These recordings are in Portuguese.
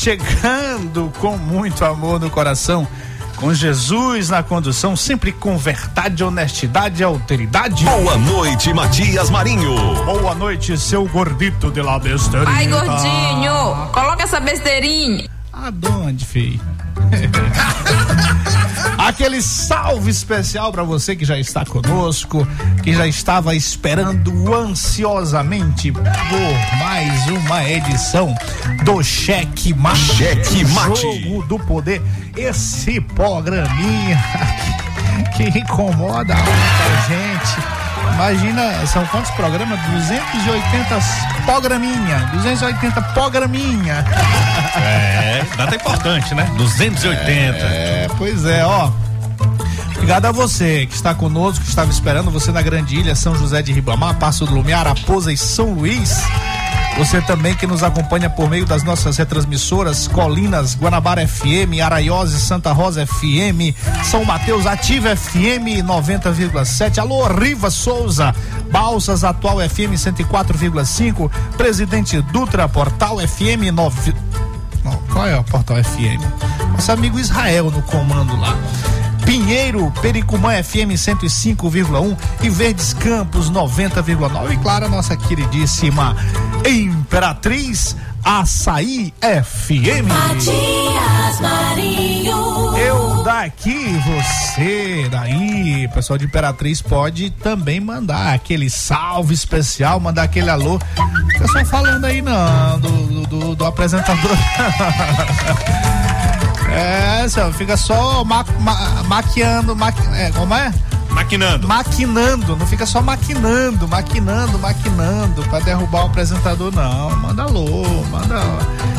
Chegando com muito amor no coração, com Jesus na condução, sempre com verdade, honestidade e alteridade. Boa noite, Matias Marinho. Boa noite, seu gordito de lá besteirinha. Ai, gordinho, coloca essa besteirinha. Aonde, filho? Aquele salve especial para você que já está conosco, que já estava esperando ansiosamente por mais uma edição do Cheque Mate. Cheque Mate. Jogo do Poder. Esse programinha que incomoda muita gente. Imagina, são quantos programas? 280 programinha. 280 programinha. É, data importante, né? 280. É, pois é, ó. Obrigado a você que está conosco, que estava esperando você na Grande Ilha, São José de Ribamar, Passo do Lumiar, Raposa e São Luís. Você também que nos acompanha por meio das nossas retransmissoras Colinas, Guanabara FM, Araiose, Santa Rosa FM, São Mateus Ativa FM 90,7. Alô, Riva Souza, Balsas Atual FM 104,5, Presidente Dutra Portal FM 9. Não, qual é o Portal FM? Nosso amigo Israel no comando lá. Pinheiro, Pericumã FM 105,1 e Verdes Campos 90,9. E claro, a nossa queridíssima Imperatriz Açaí FM. Matias Marinho. Eu daqui, você daí, pessoal de Imperatriz pode também mandar aquele salve especial, mandar aquele alô. Só falando aí não, do, do, do apresentador. É, senhor, fica só ma, ma, maquiando, ma, é, como é? Maquinando. Maquinando, não fica só maquinando, maquinando, maquinando pra derrubar o apresentador, não. Manda alô, manda.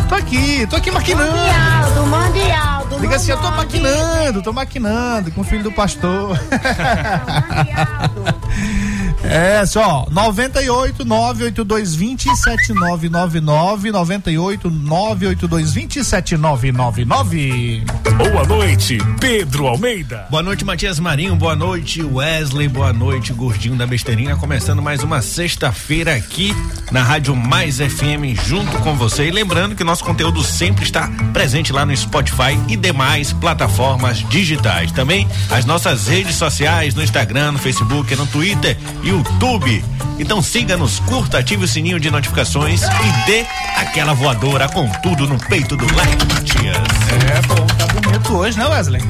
Tô aqui, tô aqui maquinando. Mande alto, mande alto. Diga assim, eu tô maquinando, tô maquinando com o filho do pastor. É, só, 98 98220 7999 98 98220 7999. Boa noite, Pedro Almeida. Boa noite, Matias Marinho. Boa noite, Wesley. Boa noite, Gordinho da Besteirinha. Começando mais uma sexta-feira aqui na Rádio Mais FM, junto com você. E lembrando que nosso conteúdo sempre está presente lá no Spotify e demais plataformas digitais. Também as nossas redes sociais no Instagram, no Facebook, no Twitter e YouTube. Então siga-nos, curta, ative o sininho de notificações e dê aquela voadora com tudo no peito do like, Matias. É, pô, tá bonito hoje, né, Wesley?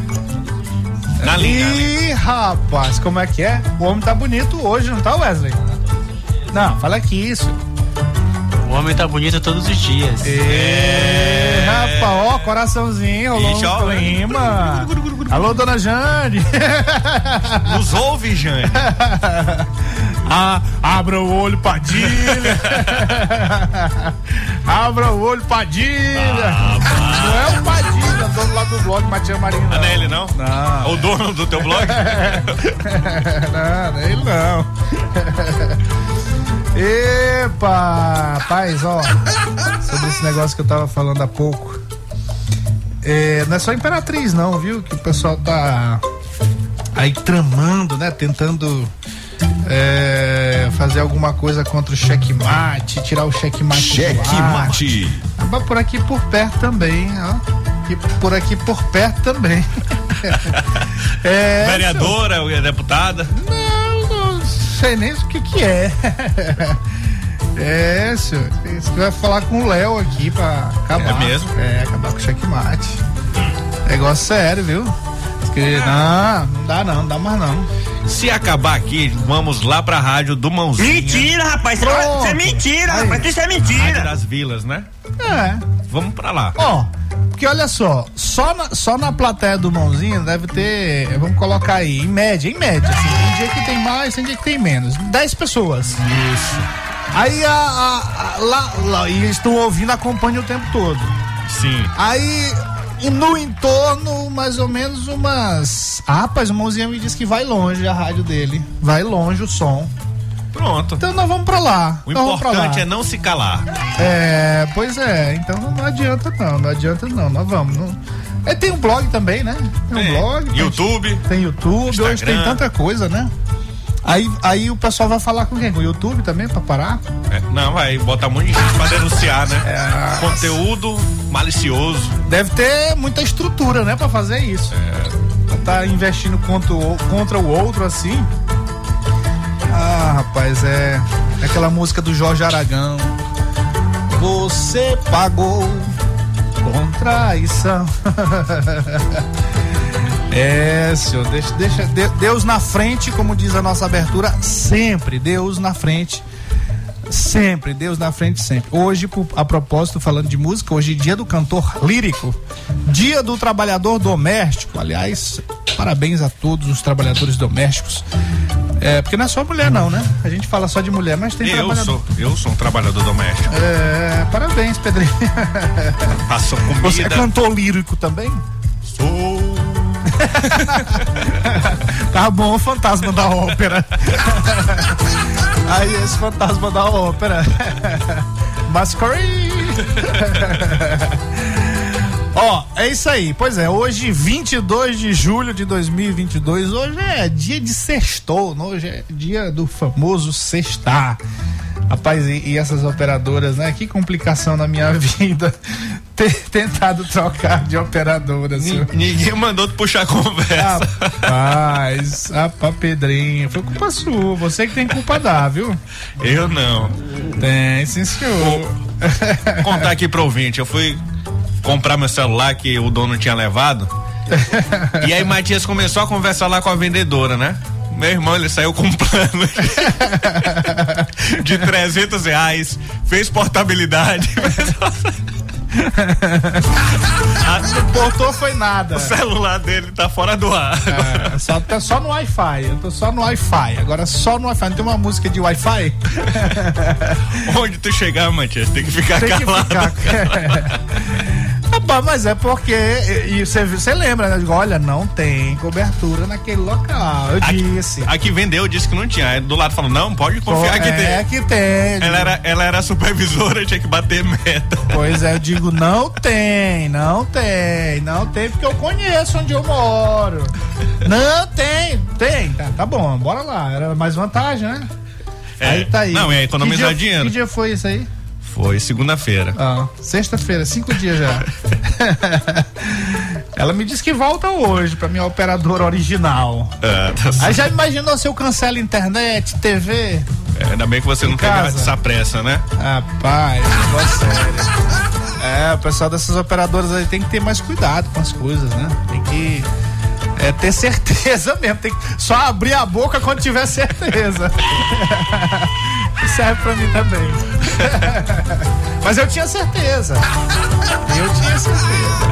Na linha. Ih, rapaz, como é que é? O homem tá bonito hoje, não tá, Wesley? Não, fala aqui isso. O homem tá bonito todos os dias. É, rapaz, ó, coraçãozinho, um clima. Alô, dona Jane. Nos ouve, Jane. Ah, abra o olho, Padilha. abra o olho, Padilha. não é o Padilha, dono lá do blog Matias Marinho. Não Não, é ele, não? Não. O dono do teu blog? não, não é ele não. Epa, rapaz, ó. Sobre esse negócio que eu tava falando há pouco. É, não é só Imperatriz, não, viu? Que o pessoal tá aí tramando, né? Tentando é, fazer alguma coisa contra o checkmate, tirar o checkmate. Checkmate. Ah, por aqui por perto também, ó. E por aqui por perto também. é, Vereadora, deputada. não, não sei nem o que que é. É, senhor. Isso que vai falar com o Léo aqui pra acabar. É mesmo? É, acabar com o checkmate. Negócio sério, viu? Que, não, não dá não, não dá mais não. Se acabar aqui, vamos lá pra rádio do Mãozinha. Mentira, rapaz. Isso Pronto. isso é mentira, Aí. rapaz. Isso é Rádio mentira. das Vilas, né? É. Vamos pra lá. Ó, porque olha só, só na, só na plateia do Mãozinho deve ter, vamos colocar aí, em média, em média, assim, tem dia que tem mais, tem dia que tem menos. 10 pessoas. Isso. Aí a, a- a- lá, lá, e eles estão ouvindo, acompanham o tempo todo. Sim. Aí no entorno, mais ou menos umas. Ah, rapaz, o Mãozinho me disse que vai longe a rádio dele. Vai longe o som. Pronto. Então nós vamos pra lá. O nós pra lá. importante é não se calar. É, pois é, então não adianta não, não adianta não, nós vamos. Não... É, tem um blog também, né? Tem um Tem. blog. tem- YouTube. Tem YouTube, hoje Instagram. tem tanta coisa, né? Aí, aí o pessoal vai falar com quem? Com o YouTube também, pra parar? É, não, vai botar de gente pra denunciar, né? É. Conteúdo malicioso. Deve ter muita estrutura, né, pra fazer isso. Pra tá investindo contra o, contra o outro assim. Ah, rapaz, é, é aquela música do Jorge Aragão. Você pagou com traição. É, senhor, deixa, deixa de- Deus na frente, como diz a nossa abertura, sempre, Deus na frente. Sempre, Deus na frente sempre. Hoje, a propósito, falando de música, hoje é dia do cantor lírico, dia do trabalhador doméstico. Aliás, parabéns a todos os trabalhadores domésticos. É, porque não é só mulher, não, né? A gente fala só de mulher, mas tem Eu trabalhador. sou, eu sou um trabalhador doméstico. É, parabéns, Pedrinho. Faço Você é comida. cantor lírico também? Sou. Tá bom, fantasma da ópera. Aí, esse fantasma da ópera. Masquerade. Ó, é isso aí. Pois é, hoje, 22 de julho de 2022, hoje é dia de sextou, né? hoje é dia do famoso sextar. Rapaz, e, e essas operadoras, né? Que complicação na minha vida ter tentado trocar de operadora. Ninguém mandou tu puxar a conversa. Rapaz, rapaz, Pedrinho, foi culpa sua, você que tem culpa dá, viu? Eu não. Tem, sim senhor. Vou contar aqui pro ouvinte. Eu fui comprar meu celular que o dono tinha levado. e aí Matias começou a conversar lá com a vendedora, né? Meu irmão, ele saiu com um plano de 300 reais, fez portabilidade. Não portou foi nada. o celular dele tá fora do ar. É, só, tá só no Wi-Fi, eu tô só no Wi-Fi. Agora só no Wi-Fi. Não tem uma música de Wi-Fi? Onde tu chegar, Matias, tem que ficar Tem que calado. Rapaz, mas é porque. E você lembra, né? Digo, Olha, não tem cobertura naquele local. Eu Aqui, disse. aqui vendeu, disse que não tinha. Aí do lado falou, não, pode confiar que é tem. que tem. Ela era, ela era supervisora, tinha que bater meta. Pois é, eu digo, não tem, não tem, não tem, porque eu conheço onde eu moro. Não tem, tem, tá, tá bom, bora lá, era mais vantagem, né? É, aí tá aí. Não, é economizar Que dia- dinheiro. Que dia foi isso aí? Foi segunda-feira. Ah, sexta-feira, cinco dias já. Ela me disse que volta hoje pra minha operadora original. É, tá Aí já imaginou se eu cancelo internet, TV? É, ainda bem que você não casa. essa pressa, né? Rapaz, negócio sério. É, o pessoal dessas operadoras aí tem que ter mais cuidado com as coisas, né? Tem que é, ter certeza mesmo. Tem que só abrir a boca quando tiver certeza. serve pra mim também. Mas eu tinha certeza. Eu tinha certeza.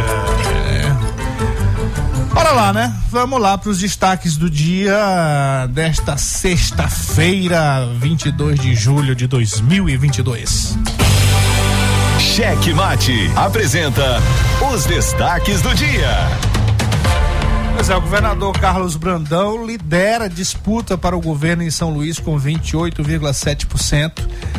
Bora lá, né? Vamos lá para os destaques do dia desta sexta-feira, 22 de julho de 2022. Cheque Mate apresenta os destaques do dia. Pois é, o governador Carlos Brandão lidera disputa para o governo em São Luís com 28,7%,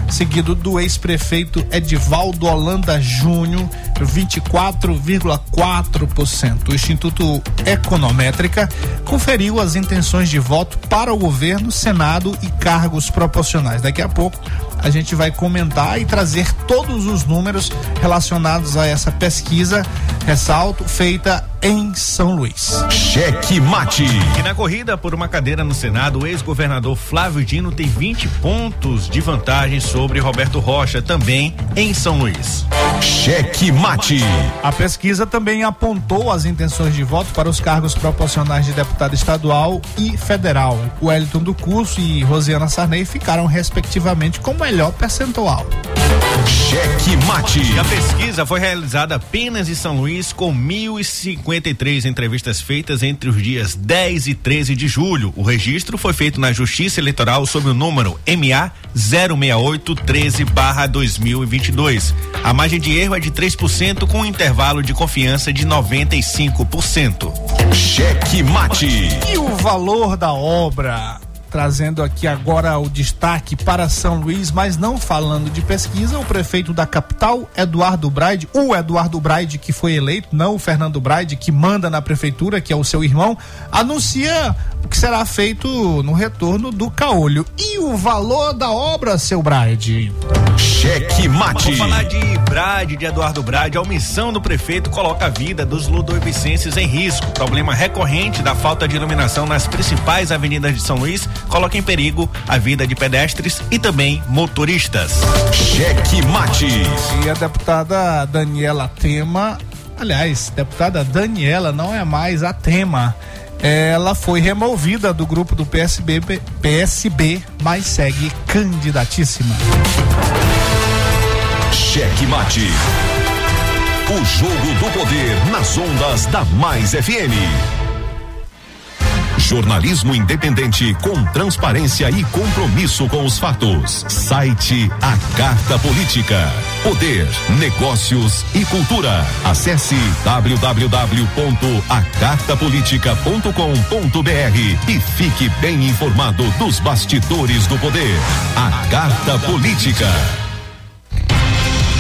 seguido do ex-prefeito Edivaldo Holanda Júnior, 24,4%. O Instituto Econométrica conferiu as intenções de voto para o governo, Senado e cargos proporcionais. Daqui a pouco a gente vai comentar e trazer todos os números relacionados a essa pesquisa, ressalto, feita em São Luís. Cheque Mate. E na corrida por uma cadeira no Senado, o ex-governador Flávio Dino tem 20 pontos de vantagem sobre Roberto Rocha, também em São Luís. Cheque Mate. A pesquisa também apontou as intenções de voto para os cargos proporcionais de deputado estadual e federal. O Wellington do Curso e Rosiana Sarney ficaram respectivamente com melhor percentual. Cheque Mate. A pesquisa foi realizada apenas em São Luís, com 1.053 entrevistas feitas entre os dias 10 e 13 de julho. O registro foi feito na Justiça Eleitoral sob o número MA 06813-2022. A margem de erro é de 3%, com um intervalo de confiança de 95%. Cheque Mate. E o valor da obra? Trazendo aqui agora o destaque para São Luís, mas não falando de pesquisa, o prefeito da capital, Eduardo Braide, o Eduardo Braide que foi eleito, não o Fernando Braide, que manda na prefeitura, que é o seu irmão, anuncia o que será feito no retorno do caolho. E o valor da obra, seu Braide? Cheque Mate. Vamos falar de Brade, de Eduardo Brade. A omissão do prefeito coloca a vida dos ludovicenses em risco. Problema recorrente da falta de iluminação nas principais avenidas de São Luís coloca em perigo a vida de pedestres e também motoristas. Cheque Mate. E a deputada Daniela Tema, aliás, deputada Daniela não é mais a Tema. Ela foi removida do grupo do PSB, PSB, mas segue candidatíssima. Cheque Mate. O jogo do poder nas ondas da Mais FM. Jornalismo independente com transparência e compromisso com os fatos. Site A Carta Política. Poder, negócios e cultura. Acesse www.acartapolitica.com.br e fique bem informado dos bastidores do poder. A Carta Política.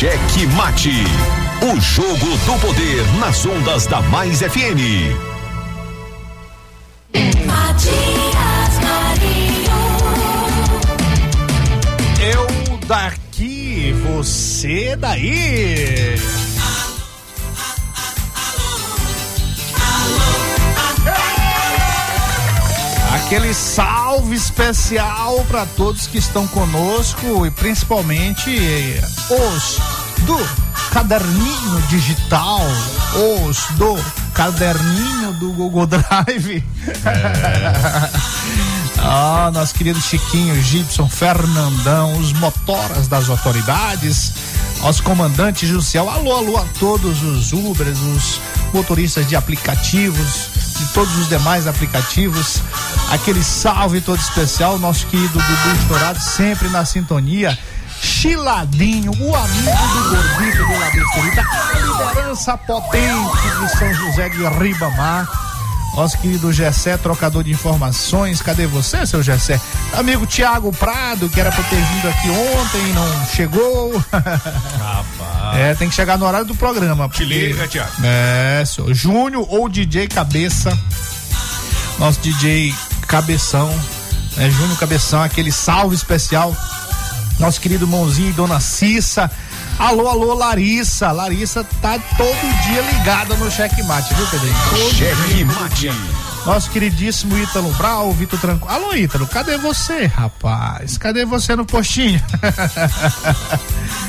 Cheque Mate. O jogo do poder nas ondas da Mais FM. Matias Marinho. Eu daqui, você daí. Aquele salve especial para todos que estão conosco e principalmente eh, os do caderninho digital, os do caderninho do Google Drive. Ah, nosso querido Chiquinho, Gibson, Fernandão, os motoras das autoridades, aos comandantes judicial, alô, alô a todos os Ubers, os motoristas de aplicativos, de todos os demais aplicativos, aquele salve todo especial, nosso querido Dudu Estourado, sempre na sintonia. Chiladinho, o amigo do gordito do Labesterita, a liderança potente de São José de Ribamar. Nosso querido Gessé, trocador de informações. Cadê você, seu Gessé? Amigo Tiago Prado, que era pra ter vindo aqui ontem e não chegou. Rapaz. É, tem que chegar no horário do programa. Te porque- liga, Tiago. É, senhor. Júnior ou DJ Cabeça. Nosso DJ Cabeção. É, Júnior Cabeção, aquele salve especial. Nosso querido Mãozinho e Dona Cissa. Alô, alô, Larissa. Larissa tá todo dia ligada no checkmate, viu, Pedrinho? Todo Cheque mate. nosso queridíssimo Ítalo Brau, Vitor Tranco. Alô, Ítalo, cadê você, rapaz? Cadê você no postinho?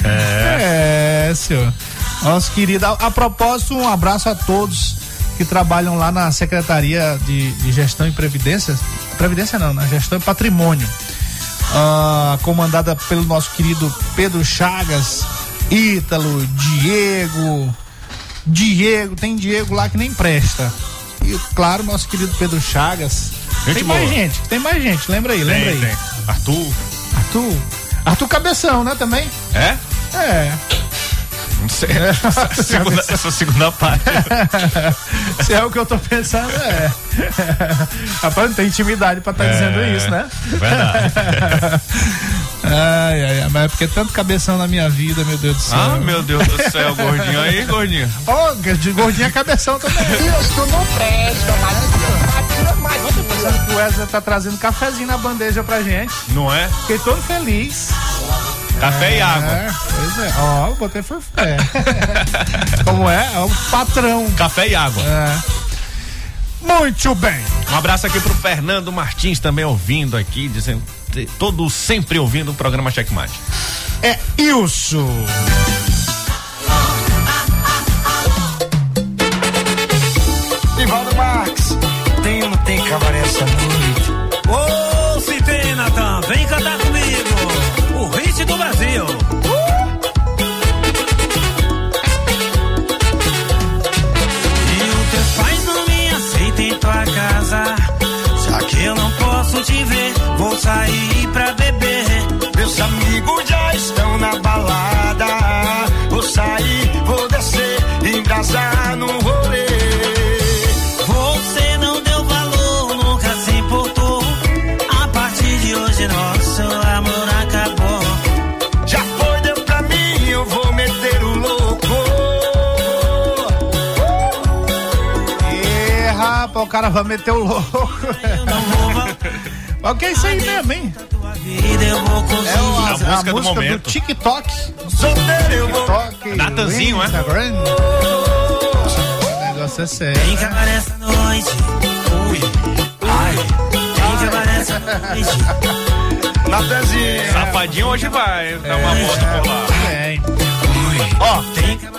é. senhor. Nosso querido. A, a propósito, um abraço a todos que trabalham lá na Secretaria de, de Gestão e Previdência. Previdência não, na Gestão e Patrimônio. Ah, comandada pelo nosso querido Pedro Chagas, Ítalo, Diego. Diego, tem Diego lá que nem presta. E claro, nosso querido Pedro Chagas. Gente tem mais boa. gente, tem mais gente, lembra aí, lembra Tem, aí. tem. Arthur. Arthur. Arthur Cabeção, né, também? É? É. Não sei. Essa segunda, essa segunda parte. Se é o que eu tô pensando, é. Rapaz, não tem intimidade pra estar dizendo isso, né? Verdade. Ai, ai, ai, mas é porque tanto cabeção na minha vida, meu Deus do céu. Ah, meu Deus do céu, gordinho aí, gordinho. Ó, de gordinha é cabeção também. Deus, tu não presta, mas mais outra pessoa. Pensando que o Wesley tá trazendo cafezinho na bandeja pra gente. Não é? Fiquei todo feliz. Café e água. É, pois é. Ó, eu botei foi fé. Como é? É o patrão. Café e água. É. Muito bem. Um abraço aqui pro Fernando Martins também ouvindo aqui, dizendo todo sempre ouvindo o programa Checkmate. É isso. Ivaldo Marques, tem ou não tem cabaré essa noite? Ô, do Brasil. E os teus pais não me aceitam em tua casa. Já que eu não posso te ver, vou sair pra beber. Meus amigos já estão na balada. Cara vai meter o louco. Mas o que é isso aí mesmo, hein? É o- A música do do momento. TikTok. Solteiro eu vou. TikTok. Natanzinho, do é? Instagram. O negócio é sério. Vem acabar essa noite. Ui. Ai. Vem acabar essa noite. Na pezinha. Safadinho hoje vai dar uma É. volta por lá. Bem. Ó,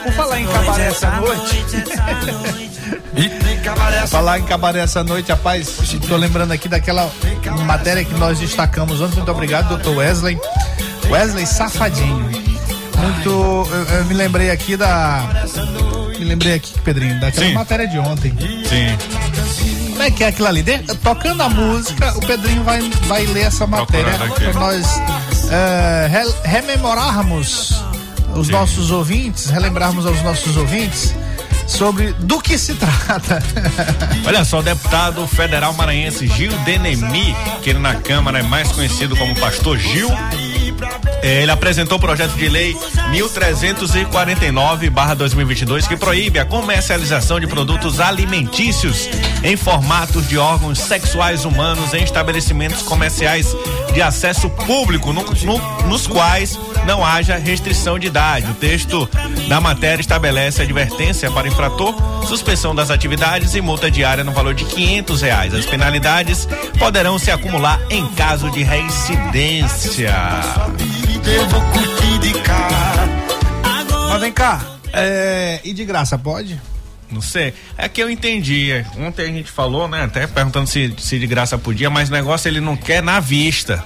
Por falar em cabaré essa noite. essa noite. Falar em cabaré essa noite, rapaz, tô lembrando aqui daquela matéria que nós destacamos ontem. Muito obrigado, doutor Wesley. Wesley Safadinho. Muito. Eu, eu me lembrei aqui da. Me lembrei aqui, Pedrinho, daquela Sim. matéria de ontem. Sim. Como é que é aquilo ali? De- tocando a música, o Pedrinho vai, vai ler essa matéria para nós é, re- rememorarmos os nossos ouvintes, relembrarmos aos nossos ouvintes sobre do que se trata. Olha só, o deputado federal maranhense Gil Denemi, que na Câmara é mais conhecido como Pastor Gil, eh, ele apresentou o projeto de lei 1349-2022 que proíbe a comercialização de produtos alimentícios em formatos de órgãos sexuais humanos em estabelecimentos comerciais de acesso público, no- no- nos quais não haja restrição de idade. O texto da matéria estabelece advertência para infrator, suspensão das atividades e multa diária no valor de 500 reais. As penalidades poderão se acumular em caso de reincidência. Mas vem cá, é, e de graça, pode? Não sei. É que eu entendi. Ontem a gente falou, né? Até perguntando se, se de graça podia, mas o negócio ele não quer na vista.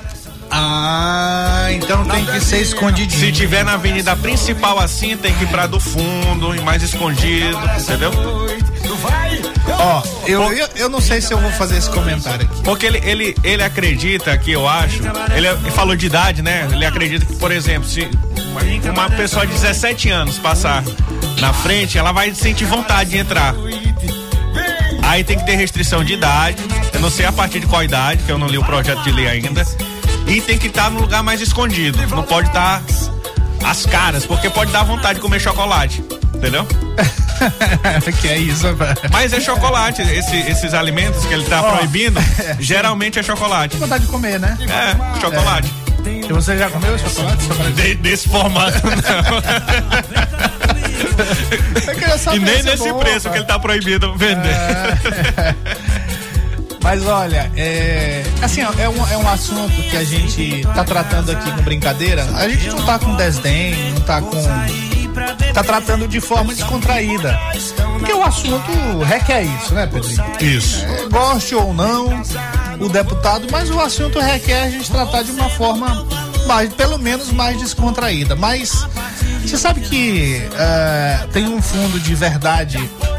Ah, então tem que ser escondidinho. Se tiver na avenida principal assim, tem que ir pra do fundo, e mais escondido, entendeu? Tu vai, eu Ó, eu, eu, não sei se eu vou fazer esse comentário aqui. Porque ele, ele, ele acredita que eu acho, ele, ele falou de idade, né? Ele acredita que, por exemplo, se uma, uma pessoa de 17 anos passar na frente, ela vai sentir vontade de entrar. Aí tem que ter restrição de idade. Eu não sei a partir de qual idade, que eu não li o projeto de lei ainda. E tem que estar no lugar mais escondido. Não pode estar às caras, porque pode dar vontade de comer chocolate. Entendeu? que é isso. Mas é chocolate. Esse- esses alimentos que ele tá Ó, proibindo, geralmente é chocolate. Vontade de comer, né? É, chocolate. E você já comeu chocolate? chocolate? De- desse formato, não. E nem é nesse bom, preço rapaz. que ele tá proibido vender. Mas olha, é. Assim, é um, é um assunto que a gente tá tratando aqui com brincadeira. A gente não tá com desdém, não tá com. Tá tratando de forma descontraída. Porque o assunto requer isso, né, Pedrinho? Isso. É, goste ou não o deputado, mas o assunto requer a gente tratar de uma forma mais, pelo menos mais descontraída. Mas você sabe que é, tem um fundo de verdade,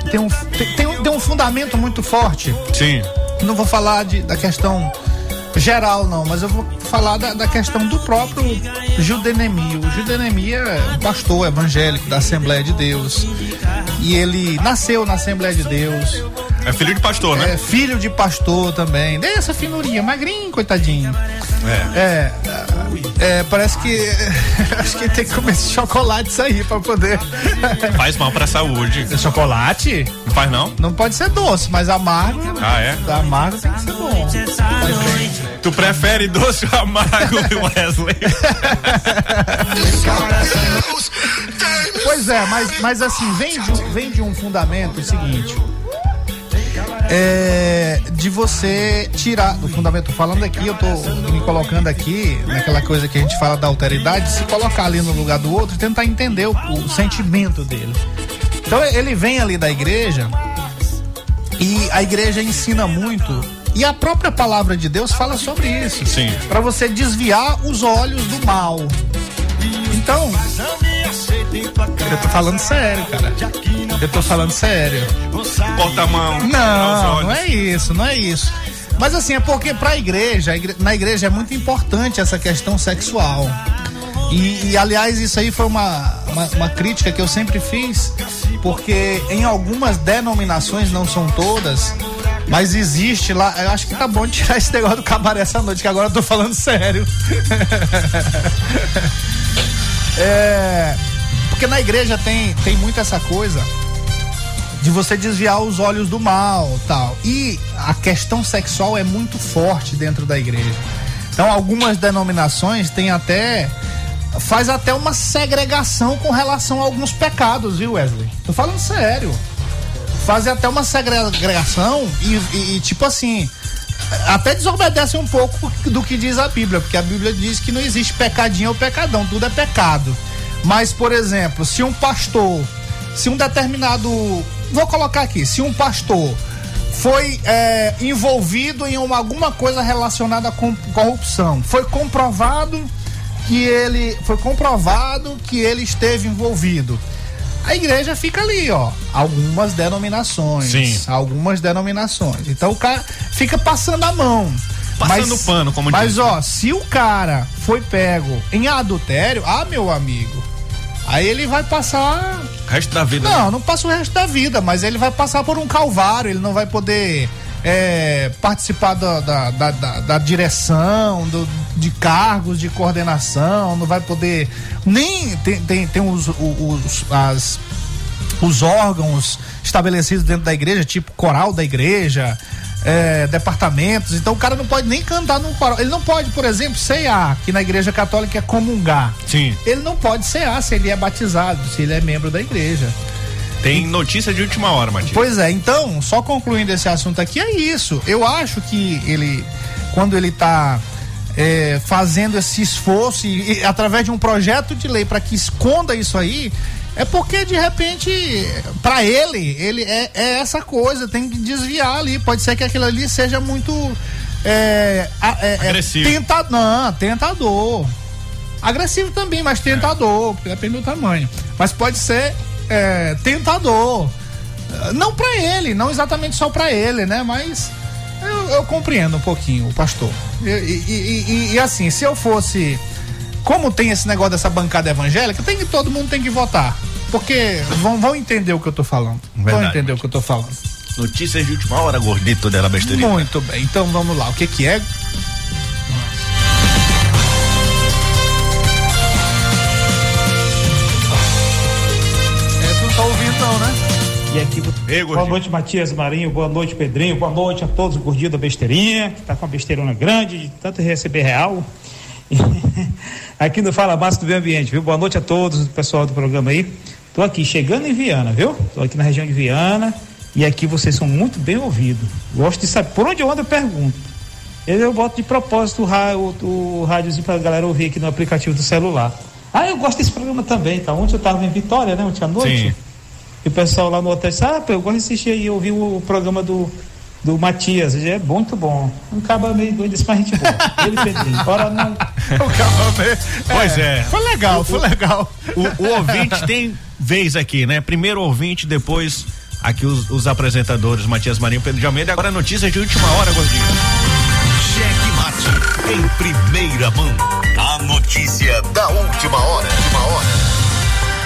tem um, tem, tem um, tem um fundamento muito forte Sim. Não vou falar de, da questão geral, não, mas eu vou falar da, da questão do próprio Judenemia. O Judenemia é um pastor evangélico da Assembleia de Deus. E ele nasceu na Assembleia de Deus. É filho de pastor, né? É filho de pastor também. Tem essa finurinha, magrinho, coitadinho. É. É, é, parece que acho que tem que comer esse chocolate aí pra poder. Faz mal pra saúde. chocolate? Não faz não? Não pode ser doce, mas amargo. Ah, é? Amargo tem que ser bom. Tu prefere doce ou amargo, Wesley? Pois é, mas, mas assim, vem de, vem de um fundamento o seguinte. É, de você tirar do fundamento, falando aqui, eu tô me colocando aqui naquela coisa que a gente fala da alteridade, se colocar ali no lugar do outro e tentar entender o, o sentimento dele. Então ele vem ali da igreja e a igreja ensina muito e a própria palavra de Deus fala sobre isso. Sim. Para você desviar os olhos do mal. Então, eu tô falando sério, cara. Eu tô falando sério. Corta a mão. Não, não é isso, não é isso. Mas assim, é porque pra igreja, na igreja é muito importante essa questão sexual. E, e, aliás, isso aí foi uma, uma, uma crítica que eu sempre fiz, porque em algumas denominações, não são todas, mas existe lá. Eu acho que tá bom tirar esse negócio do cabaré essa noite, que agora eu tô falando sério. é. Porque na igreja tem, tem muito essa coisa de você desviar os olhos do mal tal. E a questão sexual é muito forte dentro da igreja. Então algumas denominações têm até faz até uma segregação com relação a alguns pecados, viu, Wesley? Tô falando sério. Fazem até uma segregação e, e- e, tipo assim, até desobedecem um pouco do que diz a Bíblia, porque a Bíblia diz que não existe pecadinho ou pecadão, tudo é pecado. Mas, por exemplo, se um pastor, se um determinado. Vou colocar aqui, se um pastor foi é, envolvido em uma- alguma coisa relacionada com corrupção, foi comprovado que ele. Foi comprovado que ele esteve envolvido. A igreja fica ali, ó. Algumas denominações. Sim. Algumas denominações. Então o cara fica passando a mão. Passando pano, como Mas, diz, ó, se o cara foi pego em adultério, ah, meu amigo, aí ele vai passar. Resto da vida. Não, não passa o resto da vida, mas ele vai passar por um calvário, ele não vai poder é, participar da, da, da, da- da direção, do- de cargos de coordenação, não vai poder. Nem tem, tem, tem os, os, as, os órgãos estabelecidos dentro da igreja, tipo coral da igreja, é, departamentos. Então o cara não pode nem cantar num coral. Ele não pode, por exemplo, cear, que na igreja católica é comungar. Sim. Ele não pode cear se ele é batizado, se ele é membro da igreja. Tem notícia de última hora, Matias. Pois é, então, só concluindo esse assunto aqui, é isso. Eu acho que ele, quando ele tá é, fazendo esse esforço e, e através de um projeto de lei para que esconda isso aí, é porque de repente, para ele, ele é, é essa coisa, tem que desviar ali. Pode ser que aquilo ali seja muito. É, é, é, Agressivo. tenta- não, tentador. Agressivo também, mas tentador, depende do tamanho. Mas pode ser é, tentador. não para ele, não exatamente só para ele, né? Mas eu, eu compreendo um pouquinho o pastor. E, e- e- e- e assim, se eu fosse. Como tem esse negócio dessa bancada evangélica, tem que todo mundo tem que votar. Porque vão, vão entender o que eu tô falando. Vão Verdade. entender o que eu tô falando. Notícias de última hora, gordito dela besteirinha. Muito bem, então vamos lá. O que que é? É, tu não tá ouvindo não, né? E aqui, Ei, boa noite, Matias Marinho, boa noite, Pedrinho, boa noite a todos, o gordinho da besteirinha, que tá com a besteirona grande, de tanto receber real. aqui no Fala Massa do Meio Ambiente, viu? Boa noite a todos, o pessoal do programa aí. Tô aqui chegando em Viana, viu? Tô aqui na região de Viana e aqui vocês são muito bem ouvidos. Gosto de saber, por onde eu ando eu pergunto. Eu, eu boto de propósito o, ra- o, rádiozinho pra galera ouvir aqui no aplicativo do celular. Ah, eu gosto desse programa também, tá? Ontem eu tava em Vitória, né? Ontem à noite. Sim. E o pessoal lá no hotel disse, ah, eu gosto de assistir aí, ouvir o programa do, do Matias. É muito bom. Um caba meio doido, desse mas gente boa. Ele Pedrinho. Ora não. Pois é. Foi legal, foi legal. O, o ouvinte tem vez aqui, né? Primeiro ouvinte, depois aqui os, os apresentadores Matias Marinho e Pedro de Almeida. Agora notícias de última hora, gordinho. Cheque mate em primeira mão. A notícia da última hora. Última hora.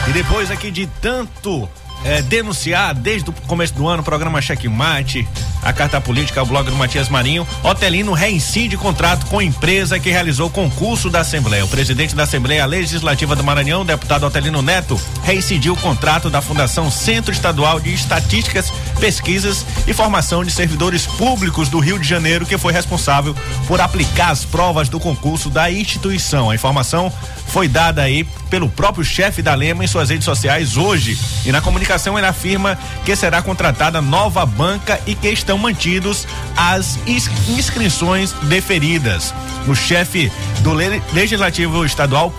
E depois aqui de tanto eh, denunciar desde o começo do ano, o programa Mate, a Carta Política, o blog do Matias Marinho, Otelino reincide contrato com empresa que realizou concurso da Assembleia. O presidente da Assembleia Legislativa do Maranhão, deputado Otelino Neto, reincidiu o contrato da Fundação Centro Estadual de Estatísticas, Pesquisas e Formação de Servidores Públicos do Rio de Janeiro, que foi responsável por aplicar as provas do concurso da instituição. A informação foi dada aí pelo próprio chefe da Lema em suas redes sociais hoje. E na comunicação ele afirma que será contratada nova banca e que estão mantidos as ins- inscrições deferidas. O chefe do Le- Legislativo Estadual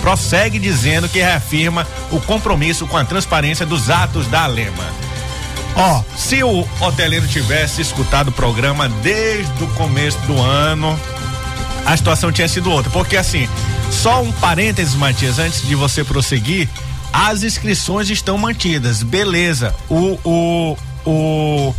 prossegue dizendo que reafirma o compromisso com a transparência dos atos da Lema. Ó, se o hoteleiro tivesse escutado o programa desde o começo do ano, a situação tinha sido outra. Porque assim, só um parênteses, Matias, antes de você prosseguir, as inscrições estão mantidas. Beleza. O, o, o,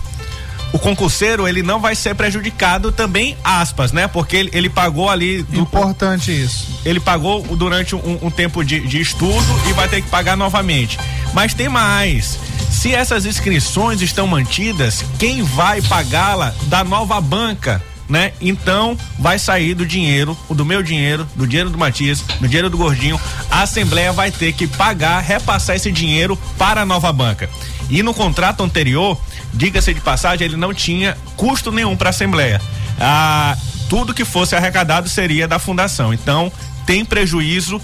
o concurseiro, ele não vai ser prejudicado também, aspas, né? Porque ele, ele pagou ali. do- Importante isso. ele pagou durante um, um tempo de, de estudo e vai ter que pagar novamente. Mas tem mais. Se essas inscrições estão mantidas, quem vai pagá-la da nova banca, né? Então vai sair do dinheiro, do meu dinheiro, do dinheiro do Matias, do dinheiro do Gordinho. A Assembleia vai ter que pagar, repassar esse dinheiro para a nova banca. E no contrato anterior, diga-se de passagem, ele não tinha custo nenhum para a Assembleia. Ah, tudo que fosse arrecadado seria da fundação. Então, tem prejuízo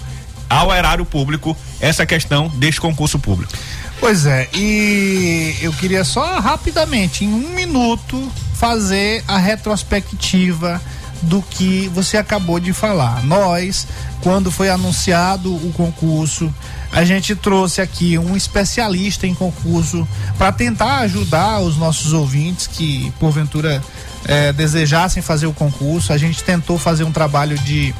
ao erário público essa questão deste concurso público. Pois é, e eu queria só rapidamente, em um minuto, fazer a retrospectiva do que você acabou de falar. Nós, quando foi anunciado o concurso, a gente trouxe aqui um especialista em concurso para tentar ajudar os nossos ouvintes que, porventura, eh, desejassem fazer o concurso. A gente tentou fazer um trabalho de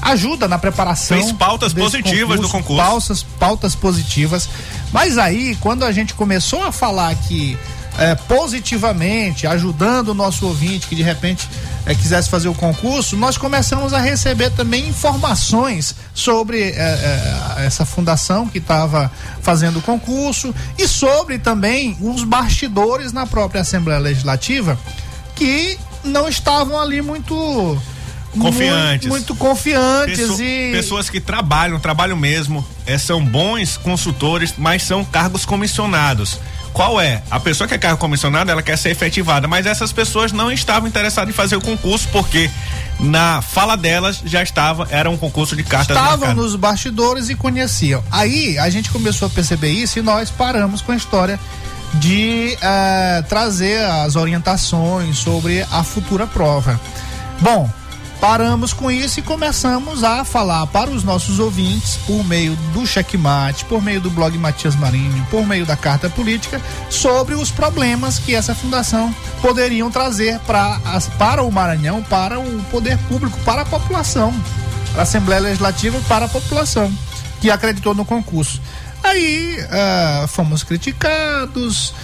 ajuda na preparação. Fez pautas positivas do concurso. Pautas, pautas positivas. Mas aí, quando a gente começou a falar que é, positivamente, ajudando o nosso ouvinte que de repente é, quisesse fazer o concurso, nós começamos a receber também informações sobre é, é, essa fundação que estava fazendo o concurso e sobre também os bastidores na própria Assembleia Legislativa que não estavam ali muito Confiantes. muito, muito confiantes Pesso- e Pessoas que trabalham, trabalham mesmo, é, são bons consultores, mas são cargos comissionados. Qual é? A pessoa que é cargo comissionado, ela quer ser efetivada, mas essas pessoas não estavam interessadas em fazer o concurso, porque na fala delas já estava, era um concurso de cartas estavam nos bastidores e conheciam. Aí a gente começou a perceber isso e nós paramos com a história de eh, trazer as orientações sobre a futura prova. Bom, paramos com isso e começamos a falar para os nossos ouvintes, por meio do checkmate, por meio do blog Matias Marinho, por meio da carta política, sobre os problemas que essa fundação poderiam trazer pra, para o Maranhão, para o poder público, para a população, para a Assembleia Legislativa, para a população que acreditou no concurso. Aí ah, fomos criticados,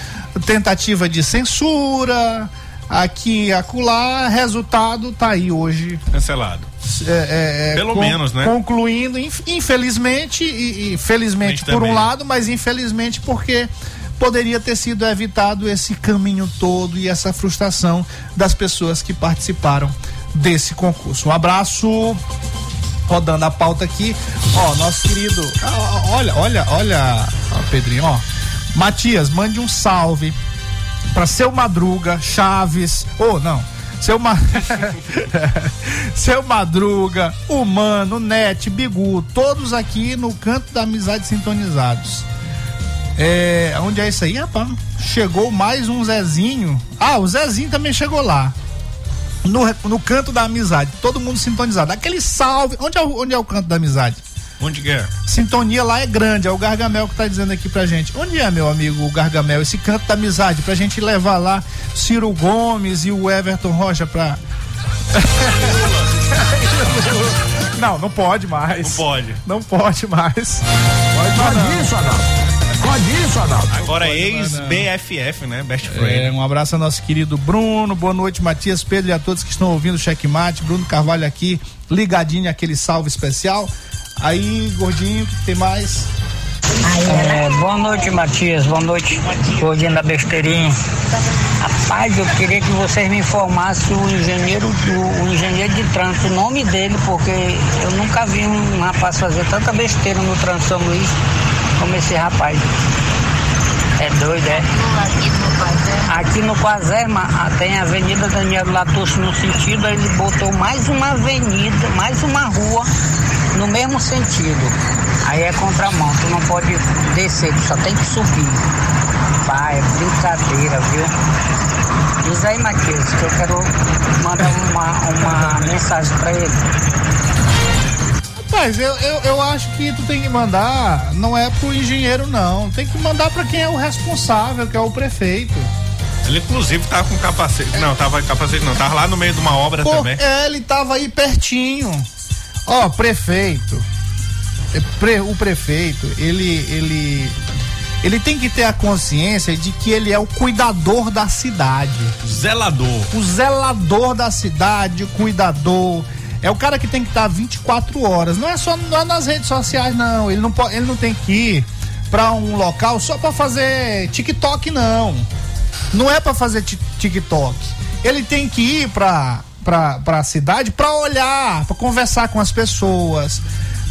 tentativa de censura, aqui acolá, resultado tá aí hoje. Cancelado. É, é, é, Pelo menos, né? Concluindo, inf- infelizmente, e, e felizmente por um lado, mas infelizmente porque poderia ter sido evitado esse caminho todo e essa frustração das pessoas que participaram desse concurso. Um abraço. Rodando a pauta aqui, ó, nosso querido, ó, olha, olha, olha, ó, Pedrinho, ó, Matias, mande um salve para seu Madruga, Chaves, ou não, seu Ma... seu Madruga, Humano, Net, Bigu, todos aqui no canto da amizade sintonizados. É, onde é isso aí, rapaz? Chegou mais um Zezinho. Ah, o Zezinho também chegou lá. No, no canto da amizade, todo mundo sintonizado. Aquele salve. Onde é, onde é o canto da amizade? Onde que é? Sintonia lá é grande, é o Gargamel que tá dizendo aqui pra gente. Onde é, meu amigo, o Gargamel, esse canto da amizade, pra gente levar lá Ciro Gomes e o Everton Rocha pra. não, não pode mais. Não pode. Não pode mais. Pode, pode isso, Adalto. Pode isso, Adalto. Agora é ex-BFF, né? Best Friend. É, um abraço ao nosso querido Bruno, boa noite, Matias, Pedro e a todos que estão ouvindo o Checkmate. Bruno Carvalho aqui, ligadinho aquele salve especial. Aí, gordinho, o que tem mais? É, boa noite, Matias. Boa noite, Gordinho da Besteirinha. Rapaz, eu queria que vocês me informassem o engenheiro, do, o engenheiro de trânsito, o nome dele, porque eu nunca vi um rapaz fazer tanta besteira no trânsito São Luís como esse rapaz. É doido, é? Aqui no Quaserma ah, tem a Avenida Daniel Latucci no sentido, aí ele botou mais uma avenida, mais uma rua no mesmo sentido. Aí é contramão, tu não pode descer, tu só tem que subir. Pai, é brincadeira, viu? Diz aí, Matheus, que eu quero mandar uma, uma mensagem pra ele. Rapaz, eu, eu, eu acho que tu tem que mandar, não é pro engenheiro, não. Tem que mandar pra quem é o responsável, que é o prefeito. Ele inclusive tava com capacete. Não, tava com capacete não, tava lá no meio de uma obra Pô, também. é, ele tava aí pertinho. Ó, prefeito. é, o prefeito, ele, ele, ele tem que ter a consciência de que ele é o cuidador da cidade. Zelador. O zelador da cidade, o cuidador. É o cara que tem que estar 24 horas. Não é só não é nas redes sociais, não. Ele não, pode, ele não tem que ir pra um local só pra fazer TikTok, não. Não é pra fazer ti- TikTok. Ele tem que ir pra, pra, pra cidade pra olhar, pra conversar com as pessoas.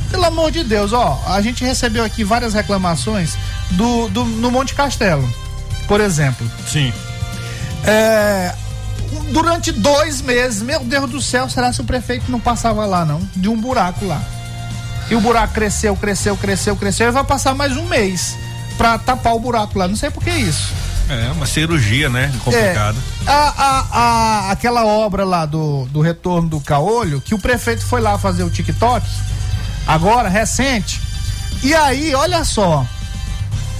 Pelo amor de Deus, ó, a gente recebeu aqui várias reclamações do, do no Monte Castelo, por exemplo. Sim. É, durante dois meses, meu Deus do céu, será que o prefeito não passava lá, não? De um buraco lá. E o buraco cresceu, cresceu, cresceu, cresceu, e vai passar mais um mês pra tapar o buraco lá. Não sei por que isso. É, uma cirurgia, né? Complicada. É, a, a, a- aquela obra lá do, do retorno do caolho, que o prefeito foi lá fazer o TikTok, agora, recente. E aí, olha só.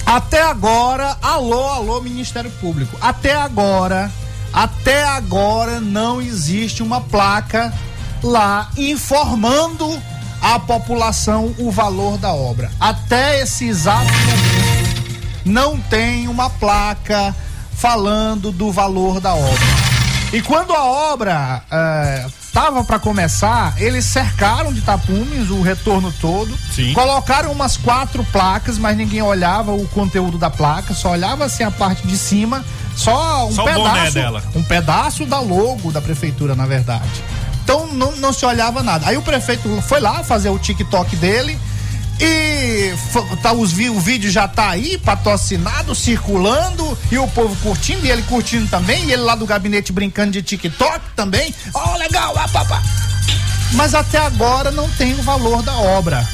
Até agora, alô, alô, Ministério Público. Até agora, até agora não existe uma placa lá informando a população o valor da obra. Até esse exato momento, não tem uma placa falando do valor da obra. E quando a obra estava para começar, eles cercaram de tapumes o retorno todo, Sim. colocaram umas quatro placas, mas ninguém olhava o conteúdo da placa, só olhava assim a parte de cima, só um Só pedaço, dela. um pedaço da logo da prefeitura, na verdade. Então não, não se olhava nada. Aí o prefeito foi lá fazer o TikTok dele e tá, os, o vídeo já tá aí, patrocinado, circulando, e o povo curtindo, e ele curtindo também, e ele lá do gabinete brincando de TikTok também. Ó, legal, ah, papá. Mas até agora não tem o valor da obra.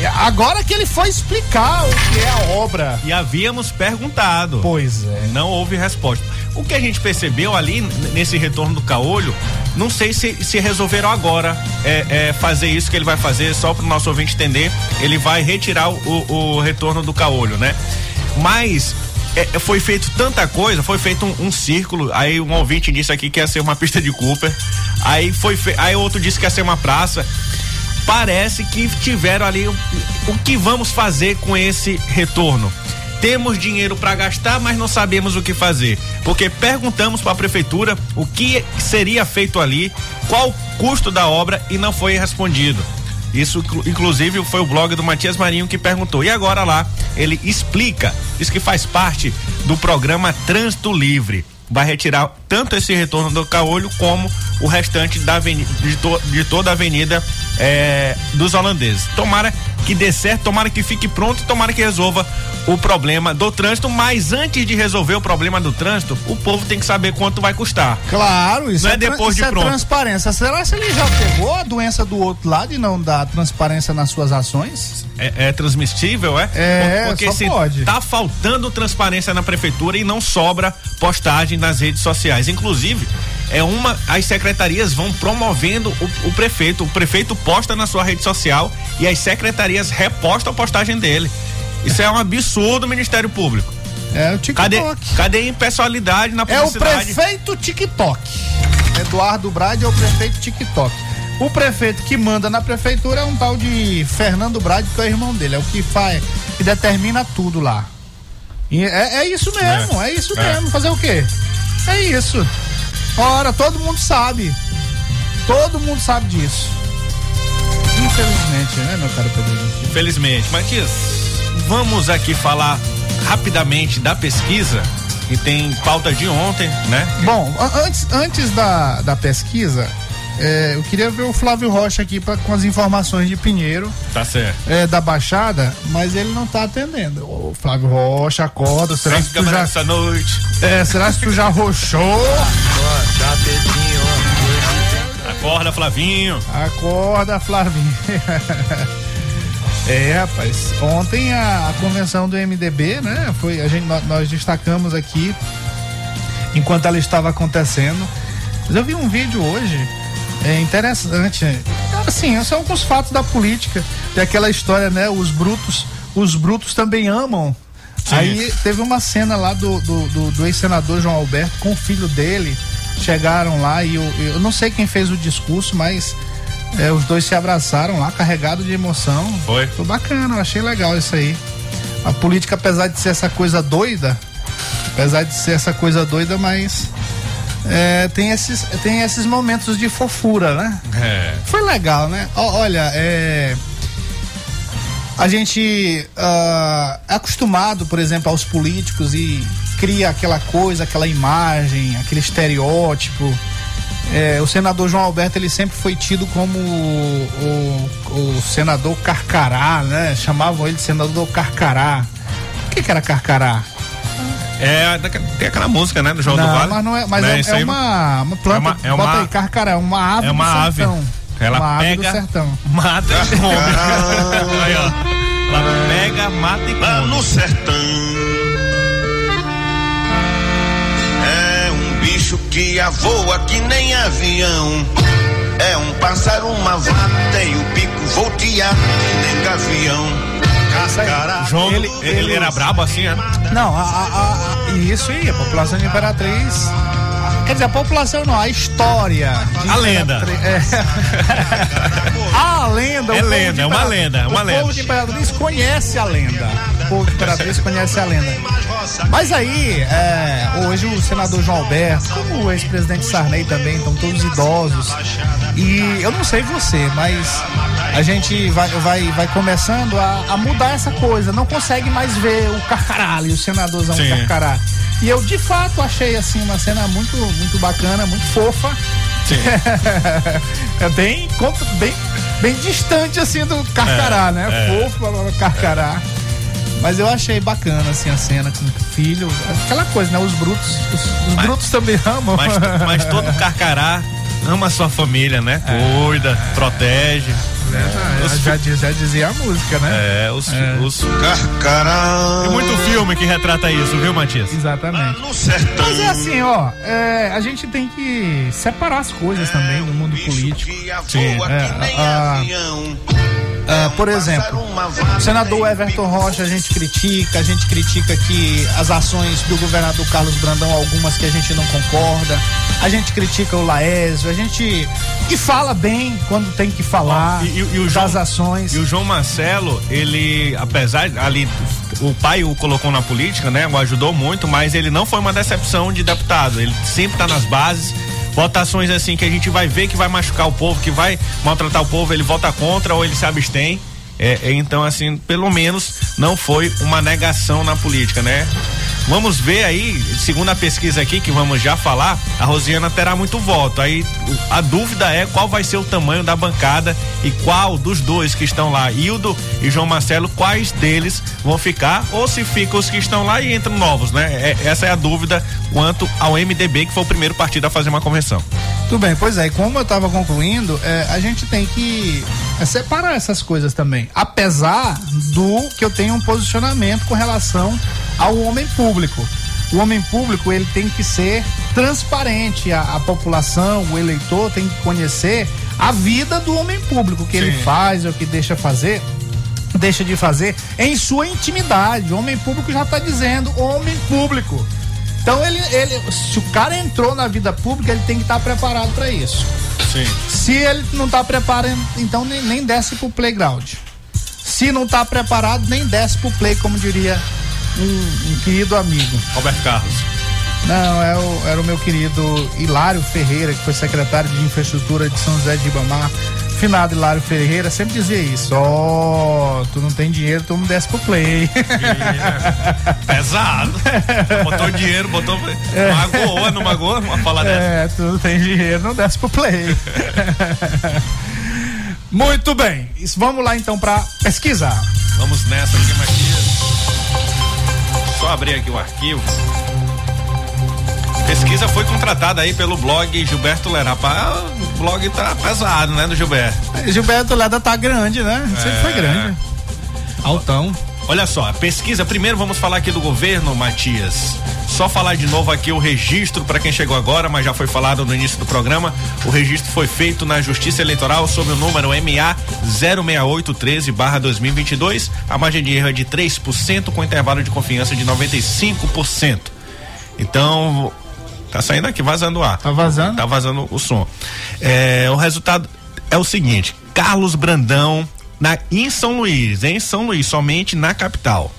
É, Agora que ele foi explicar o que é a obra. E havíamos perguntado. Pois é. Não houve resposta. O que a gente percebeu ali nesse retorno do caolho, não sei se, se resolveram agora é, é, fazer isso que ele vai fazer, só para o nosso ouvinte entender. Ele vai retirar o, o- retorno do caolho, né? Mas é, é, foi feito tanta coisa, foi feito um, um círculo. Aí um ouvinte disse aqui que ia ser uma pista de Cooper. Aí foi fe... aí outro disse que ia ser uma praça. Parece que tiveram ali o, o que vamos fazer com esse retorno. Temos dinheiro para gastar, mas não sabemos o que fazer. Porque perguntamos para a prefeitura o que seria feito ali, qual o custo da obra e não foi respondido. Isso, inclu- inclusive, foi o blog do Matias Marinho que perguntou. E agora lá, ele explica, diz que faz parte do programa Trânsito Livre. Vai retirar tanto esse retorno do Caolho como o restante da avenida, de, to- de toda a avenida eh, dos holandeses. Tomara que dê certo, tomara que fique pronto, tomara que resolva o problema do trânsito, mas antes de resolver o problema do trânsito, o povo tem que saber quanto vai custar. Claro, isso Não é é, depois de isso é pronto. transparência. Será que ele já pegou a doença do outro lado e não dá transparência nas suas ações? É, é transmissível, é? É, Porque só se pode. tá faltando transparência na prefeitura e não sobra postagem nas redes sociais. Inclusive, é uma. As secretarias vão promovendo o, o prefeito. O prefeito posta na sua rede social e as secretarias repostam a postagem dele. Isso é um absurdo, Ministério Público. É o TikTok. Cadê, cadê a impessoalidade na É o publicidade? prefeito TikTok. Eduardo Brade é o prefeito TikTok. O prefeito que manda na prefeitura é um tal de Fernando Brade, que é o irmão dele. É o que faz, que determina tudo lá. E é, é isso mesmo, é, isso É. mesmo. Fazer o quê? É isso. Ora, todo mundo sabe. Todo mundo sabe disso. Infelizmente, né, meu caro Pedro? Infelizmente. Matias, vamos aqui falar rapidamente da pesquisa que tem pauta de ontem, né? Bom, antes, antes da, da pesquisa, é, eu queria ver o Flávio Rocha aqui pra, com as informações de Pinheiro, Tá certo. é, da Baixada, mas ele não tá atendendo. Ô, Flávio Rocha, acorda. Será que tu já, essa noite. é, será que tu já roxou? Acorda, Flavinho. Acorda, Flavinho. É, rapaz. Ontem a, a convenção do MDB, né? Foi, a gente, nós destacamos aqui enquanto ela estava acontecendo. Mas eu vi um vídeo hoje, é interessante. Assim, são alguns fatos da política. Tem aquela história, né? Os brutos, os brutos também amam. Sim. Aí teve uma cena lá do, do, do- do ex-senador João Alberto com o filho dele. Chegaram lá e eu, eu não sei quem fez o discurso, mas é, os dois se abraçaram lá, carregado de emoção. Foi. Foi bacana, achei legal isso aí. A política, apesar de ser essa coisa doida, apesar de ser essa coisa doida, mas é, tem, esses, tem esses momentos de fofura, né? É. Foi legal, né? Ó, olha, é. A gente ah, é acostumado, por exemplo, aos políticos e cria aquela coisa, aquela imagem, aquele estereótipo. É, o senador João Alberto ele sempre foi tido como o, o- o senador Carcará, né? Chamavam ele de senador Carcará. O que, que era Carcará? É, tem aquela música, né, do João não, do Vale. mas não é, mas Né, é, isso é aí uma, uma planta. É uma- é bota uma- aí, Carcará, é uma ave é uma do ave. sertão. Ela uma ave pega- do sertão. Mata e come. Aí, ó. Ela pega, mata e Lá come. no sertão é um bicho que voa que nem avião. É um pássaro, uma vaca e o pico voltear que nem gavião. João, ele, Ele- ele era brabo assim, né? Não, a, a- a- isso aí, a população de Imperatriz. Quer dizer, a população não, a história. A lenda. É. a lenda. o É povo lenda, é uma lenda, é uma o lenda. povo de Imperatriz conhece a lenda. O povo de Imperatriz conhece a lenda. Mas aí, é, hoje o senador João Alberto, como o ex-presidente Sarney também, estão todos idosos. E eu não sei você, mas a gente vai, vai, vai começando a, a mudar essa coisa. Não consegue mais ver o carcará ali, o senadorzão Sim. carcará. E eu de fato achei assim uma cena muito, muito bacana, muito fofa. Sim. é bem, bem, bem distante assim do carcará, É, né? é. Fofo, carcará. Mas eu achei bacana assim a cena com o filho, aquela coisa, né? Os brutos, os, os Mas- brutos também amam. Mas, mas todo carcará ama a sua família, né? Cuida, protege. É, Os já, diz- já dizia a música, né? É, os, É. os. Carcará. Tem muito filme que retrata isso, viu, Matias? Exatamente. No sertão. Mas é assim, ó, é, a gente tem que separar as coisas também no mundo político. que Sim, voa é, que nem a- Ah, por exemplo, o senador Everton Rocha a gente critica, a gente critica que as ações do governador Carlos Brandão, algumas que a gente não concorda, a gente critica o Laésio, a gente e fala bem quando tem que falar E, e- e o das João- ações. E o João Marcelo, ele, apesar de ali, o pai o colocou na política, né? O ajudou muito, mas ele não foi uma decepção de deputado. Ele sempre tá nas bases. Votações assim que a gente vai ver que vai machucar o povo, que vai maltratar o povo, ele vota contra ou ele se abstém. É, é, então, assim, pelo menos não foi uma negação na política, né? Vamos ver aí, segundo a pesquisa aqui que vamos já falar, a Rosiana terá muito voto. Aí a dúvida é qual vai ser o tamanho da bancada e qual dos dois que estão lá, Hildo e João Marcelo, quais deles vão ficar ou se ficam os que estão lá e entram novos, né? É- essa é a dúvida quanto ao MDB, que foi o primeiro partido a fazer uma convenção. Tudo bem, pois é, como eu estava concluindo, é, a gente tem que é, separar essas coisas também. Apesar do que eu tenho um posicionamento com relação ao homem público. O homem público ele tem que ser transparente, a, a população, o eleitor tem que conhecer a vida do homem público, o que ele Sim. faz, o que deixa fazer deixa de fazer em sua intimidade. O homem público já está dizendo, homem público. Então ele, ele, se o cara entrou na vida pública, ele tem que estar preparado para isso. Sim. Se ele não tá preparado, então nem, nem desce pro playground. Se não tá preparado, nem desce pro play, como diria um, um querido amigo. Roberto Carlos. Não, é o- era o meu querido Hilário Ferreira, que foi secretário de infraestrutura de São José de Ibamar. Finado Hilário Ferreira sempre dizia isso: Ó, tu não tem dinheiro, tu não desce pro play. Pesado. botou dinheiro, botou. Magoou, não magoou? Uma fala dessa. É, tu não tem dinheiro, não desce pro play. Muito bem, vamos lá então pra pesquisar. Vamos nessa aqui, Matias. Só abrir aqui o arquivo. Pesquisa foi contratada aí pelo blog Gilberto Lerapa. Ah, o blog tá pesado, né, do Gilberto? Gilberto Leda tá grande, né? Sempre foi É. grande. Altão. Olha só, a pesquisa, primeiro vamos falar aqui do governo, Matias. Só falar de novo aqui o registro para quem chegou agora, mas já foi falado no início do programa. O registro foi feito na Justiça Eleitoral sob o número MA 06813/2022. A margem de erro é de 3% com intervalo de confiança de 95%. Então, tá saindo aqui vazando o ar. Tá vazando? Tá vazando o som. É, o resultado é o seguinte: Carlos Brandão na, em São Luís, em São Luís, somente na capital.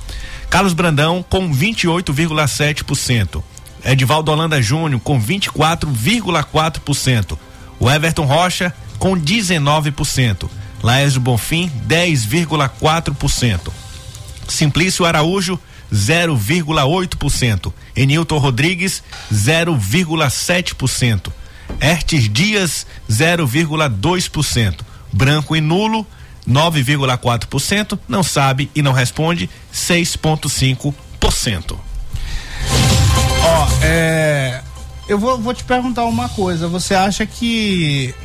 Carlos Brandão com 28,7%. Edivaldo Holanda Júnior com 24,4%. O Everton Rocha com 19%. Laésio Bonfim 10,4%. Simplício Araújo 0,8%. Enilton Rodrigues 0,7%. Ertes Dias 0,2%. Branco e nulo 9,4%. Não sabe e não responde 6,5%. Ó, é. Eu vou, vou te perguntar uma coisa. Você acha que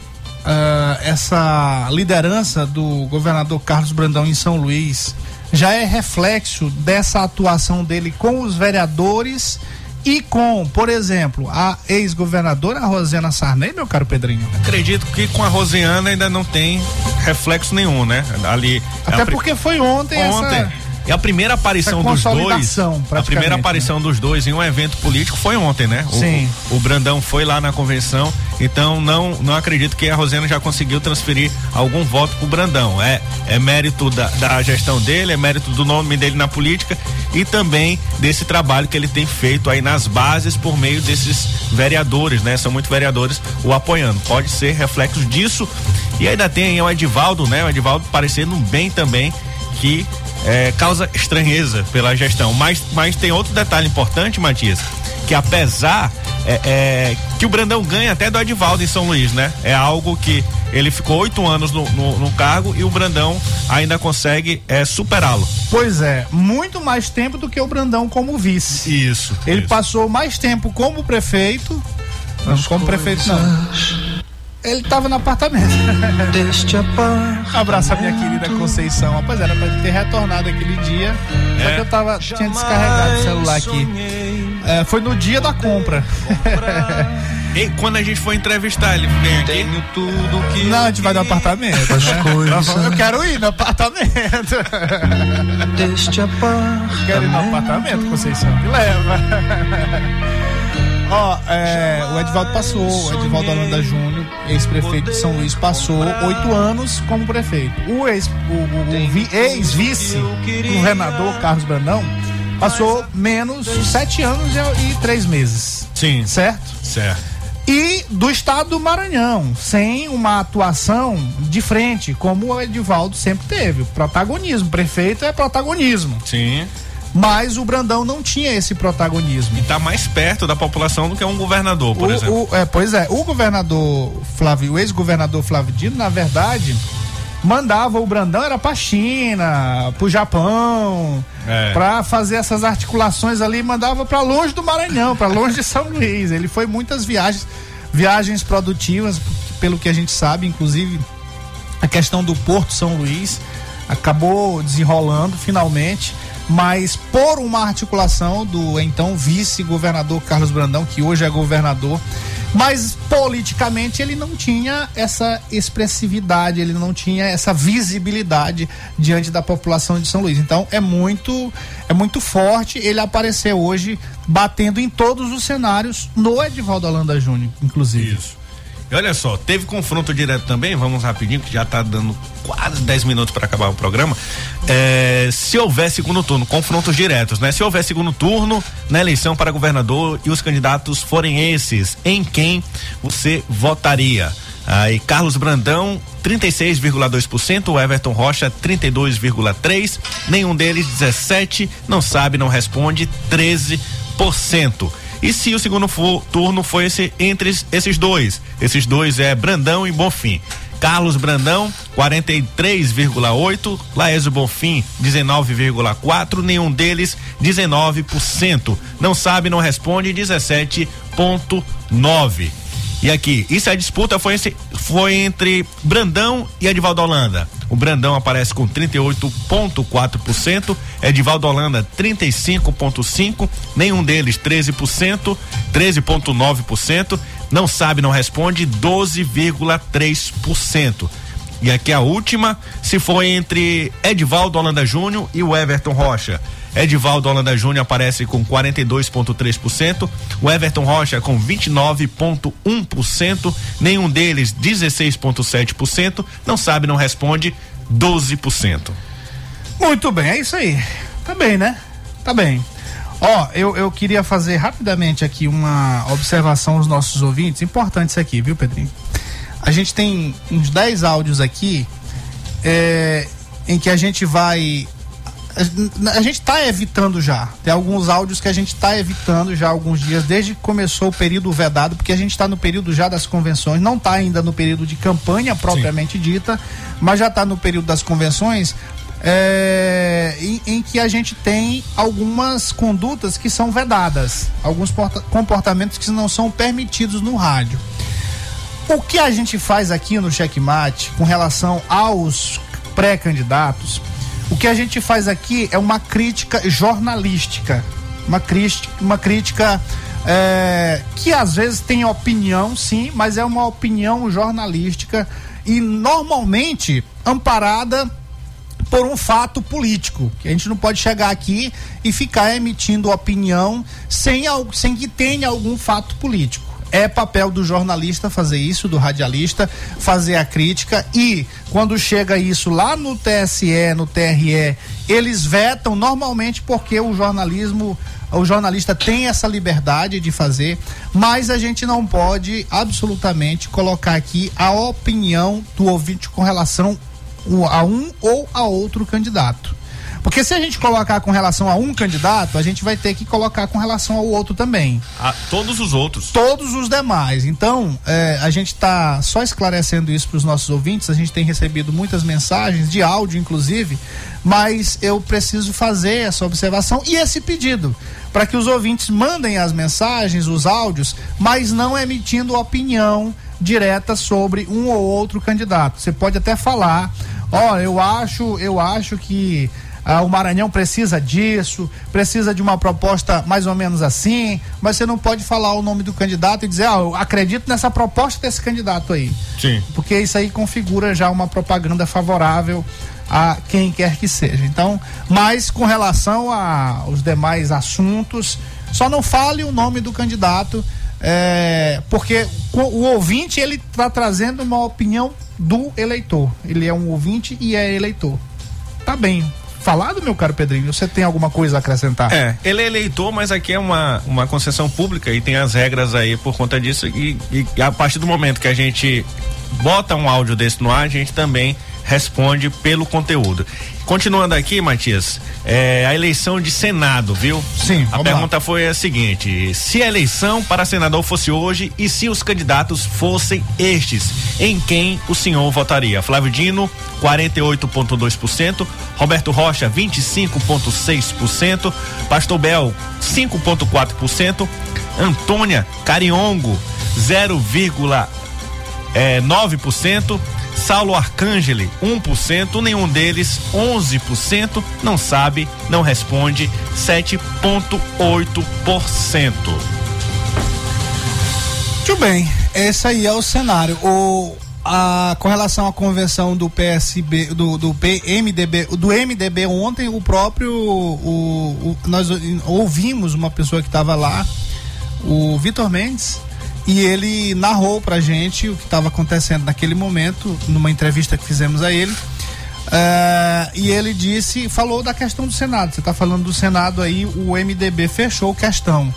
ah, essa liderança do governador Carlos Brandão em São Luís já é reflexo dessa atuação dele com os vereadores e com, por exemplo, a ex-governadora Rosiana Sarney, meu caro Pedrinho? Acredito que com a Rosiana ainda não tem reflexo nenhum, né? Ali. Até a porque foi ontem, Ontem. essa. E a primeira aparição dos dois. A primeira aparição dos dois em um evento político foi ontem, né? O, Sim. O, Brandão foi lá na convenção, então não não acredito que a Rosena já conseguiu transferir algum voto pro Brandão. É, é mérito da, da gestão dele, é mérito do nome dele na política e também desse trabalho que ele tem feito aí nas bases por meio desses vereadores, né? São muitos vereadores o apoiando. Pode ser reflexo disso. E ainda tem o Edivaldo, né? O Edivaldo parecendo bem também que é, causa estranheza pela gestão. Mas, mas tem outro detalhe importante, Matias, que apesar é, é, que o Brandão ganha até do Edivaldo em São Luís, né? É algo que ele ficou oito anos no, no- no cargo e o Brandão ainda consegue é, superá-lo. Pois é, muito mais tempo do que o Brandão como vice. Isso. Ele isso. passou mais tempo como prefeito. Não, como prefeito não. Ele tava no apartamento. Abraço a minha querida Conceição. Rapaz, era pra ter retornado aquele dia. Só É. que eu tava. Tinha descarregado o celular aqui. É, foi no dia da compra. E quando a gente for entrevistar, ele vem aqui. Tenho tudo que. Não, a gente vai no apartamento. Né? Nós vamos- Eu quero ir no apartamento. Deste apartamento. Quero ir no apartamento, Conceição. Me leva. Ó, é, o Edivaldo passou, o Edivaldo Holanda Júnior, ex-prefeito de São Luís, passou oito anos como prefeito. O ex- o- o- o vi- ex-vice-governador Carlos Brandão passou menos sete anos e, e três meses. Sim. Certo? Certo. E do estado do Maranhão, sem uma atuação de frente, como o Edivaldo sempre teve. Protagonismo. Prefeito é protagonismo. Sim. Mas o Brandão não tinha esse protagonismo. E tá mais perto da população do que um governador, por O- exemplo. o- é, pois é, o governador Flávio, o ex-governador Flávio Dino, na verdade, mandava o Brandão era pra China, pro Japão, É. pra fazer essas articulações ali, mandava pra longe do Maranhão, pra longe de São Luís. Ele foi muitas viagens, viagens produtivas, pelo que a gente sabe, inclusive a questão do Porto São Luís acabou desenrolando finalmente, mas por uma articulação do então vice-governador Carlos Brandão, que hoje é governador, mas politicamente ele não tinha essa expressividade, ele não tinha essa visibilidade diante da população de São Luís. Então é muito é muito forte ele aparecer hoje batendo em todos os cenários no Edivaldo Holanda Júnior, inclusive. Isso. E olha só, teve confronto direto também, vamos rapidinho, que já tá dando quase 10 minutos para acabar o programa. É, se houver segundo turno, confrontos diretos, né? Se houver segundo turno na eleição para governador e os candidatos forem esses, em quem você votaria? Aí, Carlos Brandão, 36,2%, o Everton Rocha, 32,3%, nenhum deles 17%, não sabe, não responde, 13%. E se o segundo fu- turno foi esse, entre es- esses dois? Esses dois é Brandão e Bonfim. Carlos Brandão, 43,8%, Laésio Bonfim, 19,4%, nenhum deles 19%. Não sabe, não responde, 17,9%. E aqui, isso a disputa foi, esse, foi entre Brandão e Edivaldo Holanda. O Brandão aparece com 38,4%, Edivaldo Holanda 35,5%, nenhum deles 13%, 13,9%, não sabe, não responde 12,3%. E aqui a última, se foi entre Edivaldo Holanda Júnior e o Everton Rocha. Edivaldo Holanda Júnior aparece com 42,3%, o Everton Rocha com 29,1%, nenhum deles 16,7%, não sabe, não responde 12%. Muito bem, é isso aí. Tá bem, né? Tá bem. Ó, eu, eu queria fazer rapidamente aqui uma observação aos nossos ouvintes. Importante isso aqui, viu, Pedrinho? A gente tem uns 10 áudios aqui é, em que a gente vai. A, gente tá evitando já. Tem alguns áudios que a gente tá evitando já há alguns dias, desde que começou o período vedado, porque a gente está no período já das convenções, não tá ainda no período de campanha propriamente dita, mas já tá no período das convenções é, em, em que a gente tem algumas condutas que são vedadas, alguns porta- comportamentos que não são permitidos no rádio. O que a gente faz aqui no Checkmate com relação aos pré-candidatos, o que a gente faz aqui é uma crítica jornalística, uma crítica, uma crítica é, que às vezes tem opinião, sim, mas é uma opinião jornalística e normalmente amparada por um fato político, que a gente não pode chegar aqui e ficar emitindo opinião sem, sem que tenha algum fato político. É papel do jornalista fazer isso, do radialista, fazer a crítica e quando chega isso lá no TSE, no TRE, eles vetam normalmente porque o jornalismo, o jornalista tem essa liberdade de fazer, mas a gente não pode absolutamente colocar aqui a opinião do ouvinte com relação a um ou a outro candidato. Porque se a gente colocar com relação a um candidato, a gente vai ter que colocar com relação ao outro também. A todos os outros. Todos os demais. Então, é, a gente está só esclarecendo isso para os nossos ouvintes. A gente tem recebido muitas mensagens, de áudio inclusive, mas eu preciso fazer essa observação e esse pedido para que os ouvintes mandem as mensagens, os áudios, mas não emitindo opinião direta sobre um ou outro candidato. Você pode até falar, ó, eu acho, eu acho que ah, o Maranhão precisa disso, precisa de uma proposta mais ou menos assim, mas você não pode falar o nome do candidato e dizer, ah, eu acredito nessa proposta desse candidato aí. Sim. Porque isso aí configura já uma propaganda favorável a quem quer que seja. Então, mas com relação aos demais assuntos, só não fale o nome do candidato, é, porque o, ouvinte ele está trazendo uma opinião do eleitor. Ele é um ouvinte e é eleitor. Tá bem. Falado, meu caro Pedrinho, você tem alguma coisa a acrescentar? É, ele é eleitor, mas aqui é uma, uma concessão pública e tem as regras aí por conta disso. E, e a partir do momento que a gente bota um áudio desse no ar, a gente também responde pelo conteúdo. Continuando aqui, Matias, é, a eleição de Senado, viu? Sim. A pergunta lá. foi a seguinte: se a eleição para senador fosse hoje e se os candidatos fossem estes, em quem o senhor votaria? Flávio Dino, 48,2%, Roberto Rocha, 25,6%, Pastor Bel, 5,4%, Antônia Cariongo, 0,9%. Saulo Arcangeli, 1%, nenhum deles, 11%, não sabe, não responde, 7,8%. Muito bem, esse aí é o cenário. O, a, com relação à convenção do PSB, do, do PMDB, do MDB ontem, o próprio, o, o- nós ouvimos uma pessoa que estava lá, o Vitor Mendes, e ele narrou pra gente o que estava acontecendo naquele momento, numa entrevista que fizemos a ele. Ah, e ele disse, falou da questão do Senado. Você está falando do Senado aí, o MDB fechou questão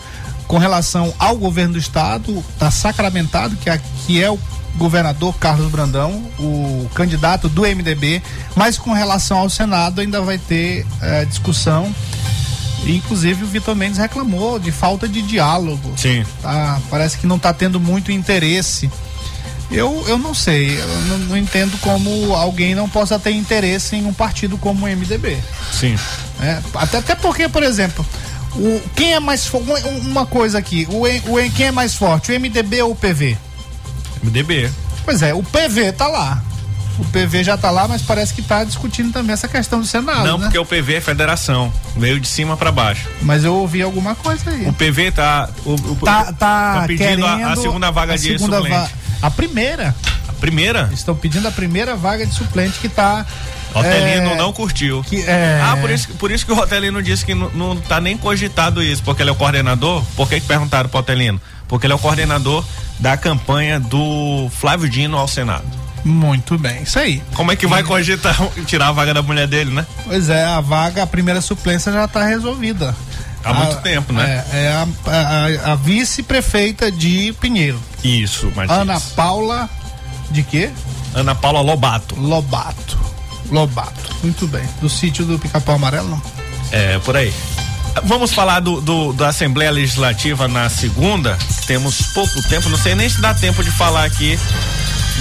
com relação ao governo do estado, está sacramentado que, a- que é o governador Carlos Brandão, o candidato do MDB, mas com relação ao Senado ainda vai ter eh, discussão. E, Inclusive o Vitor Mendes reclamou de falta de diálogo. Sim. Tá? Parece que não está tendo muito interesse. Eu, eu não sei, eu não, não entendo como alguém não possa ter interesse em um partido como o MDB. Sim. né? Até, até porque, por exemplo, o, quem é mais uma, coisa aqui, o, o, quem é mais forte, o MDB ou o PV? MDB. Pois é, o PV tá lá. O PV já tá lá, mas parece que tá discutindo também essa questão do Senado, Não, né? porque o PV é federação, veio de cima para baixo. Mas eu ouvi alguma coisa aí. O PV tá. O, o- tá, tá, pedindo a- a, segunda vaga a de segunda suplente. va- A primeira. A primeira? Estão pedindo a primeira vaga de suplente que tá. Otelino é, não curtiu. que, é, Ah, por isso, por isso que o Otelino disse que não, não tá nem cogitado isso, porque ele é o coordenador. Por que, que perguntaram pro Otelino? Porque ele é o coordenador da campanha do Flávio Dino ao Senado. Muito bem, isso aí. Como é que vai cogitar tirar a vaga da mulher dele, né? Pois é, a vaga, a primeira suplência já está resolvida. Há muito tempo, né? É, é a, a- a vice-prefeita de Pinheiro. Isso, Matias. Ana Paula. De quê? Ana Paula Lobato. Lobato. Lobato. Muito bem. Do sítio do Pica-Pau Amarelo, não? É, por aí. Vamos falar do, do- da Assembleia Legislativa na segunda. Temos pouco tempo, não sei nem se dá tempo de falar aqui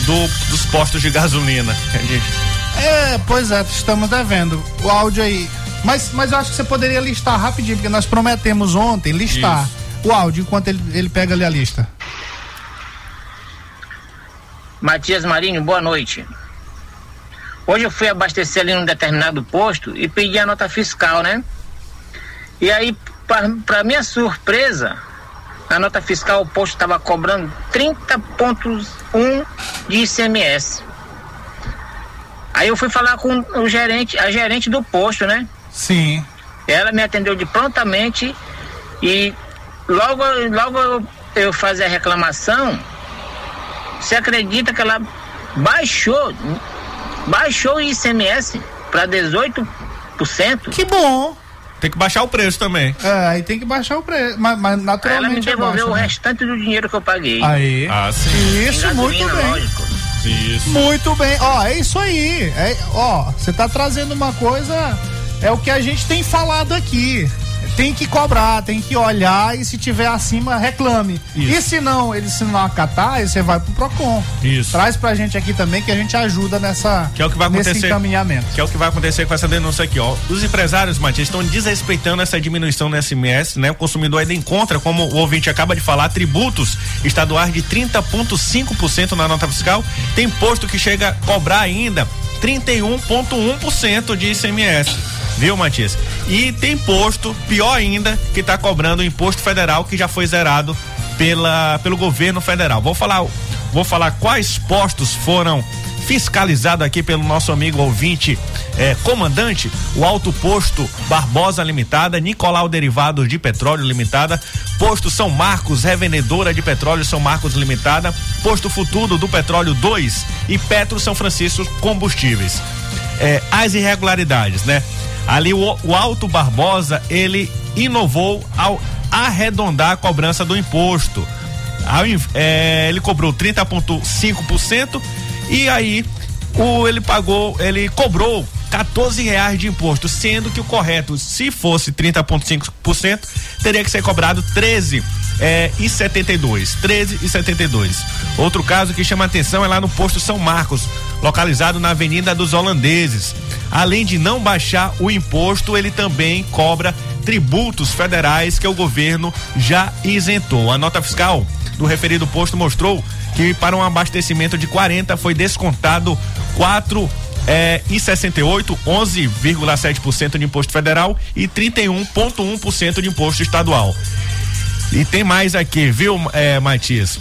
do, dos postos de gasolina. É, pois é, estamos devendo. O áudio aí. Mas, mas eu acho que você poderia listar rapidinho, porque nós prometemos ontem listar o áudio enquanto ele, ele pega ali a lista. Matias Marinho, boa noite. Hoje eu fui abastecer ali num determinado posto e pedi a nota fiscal, né? E aí, para minha surpresa, a nota fiscal, o posto estava cobrando 30,1 de ICMS. Aí eu fui falar com o gerente, a gerente do posto, né? Sim. Ela me atendeu de prontamente e logo, logo eu, eu fazer a reclamação, você acredita que ela baixou, baixou o ICMS para 18%? Que bom! Tem que baixar o preço também. É, aí tem que baixar o preço. Mas, mas Ela me naturalmente devolveu o abaixa, né? restante do dinheiro que eu paguei. Aí. Ah, sim. Isso, muito bem. lógico. Isso. Muito bem. Ó, é isso aí. É, ó, você tá trazendo uma coisa. É o que a gente tem falado aqui. Tem que cobrar, tem que olhar e se tiver acima, reclame. Isso. E se não, ele se não acatar, aí você vai pro PROCON. Isso. Traz pra gente aqui também que a gente ajuda nessa Que é o que vai nesse acontecer. encaminhamento. Que é o que vai acontecer com essa denúncia aqui, ó. Os empresários, Matias, estão desrespeitando essa diminuição no SMS, né? O consumidor ainda encontra, como o ouvinte acaba de falar, tributos estaduais de 30,5% na nota fiscal. Tem posto que chega a cobrar ainda 31,1% de ICMS. Viu, Matias? E tem posto, pior ainda, que está cobrando o imposto federal que já foi zerado pela, pelo governo federal. Vou falar, vou falar quais postos foram fiscalizados aqui pelo nosso amigo ouvinte eh, comandante, o Alto Posto Barbosa Limitada, Nicolau Derivados de Petróleo Limitada, Posto São Marcos, Revendedora de Petróleo São Marcos Limitada, Posto Futuro do Petróleo 2 e Petro São Francisco Combustíveis. Eh, as irregularidades, né? Ali o, o Alto Barbosa, ele inovou ao arredondar a cobrança do imposto. É, ele cobrou 30,5% e aí o, ele pagou, ele cobrou 14 reais de imposto, sendo que o correto, se fosse 30,5%, teria que ser cobrado 13 é, e 72, 13 e 72. Outro caso que chama atenção é lá no posto São Marcos, localizado na Avenida dos Holandeses. Além de não baixar o imposto, ele também cobra tributos federais que o governo já isentou. A nota fiscal do referido posto mostrou que para um abastecimento de 40 foi descontado 4 é, e 68, 11,7% de imposto federal e 31,1% de imposto estadual. E tem mais aqui, viu, é, Matias?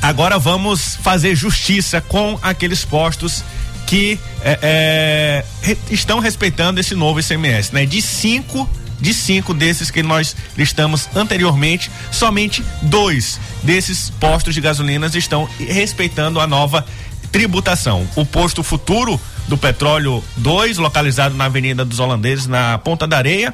Agora vamos fazer justiça com aqueles postos que é, é, estão respeitando esse novo ICMS, né? De cinco, de cinco desses que nós listamos anteriormente, somente dois desses postos de gasolinas estão respeitando a nova tributação. O posto futuro do petróleo 2, localizado na Avenida dos Holandeses, na Ponta da Areia,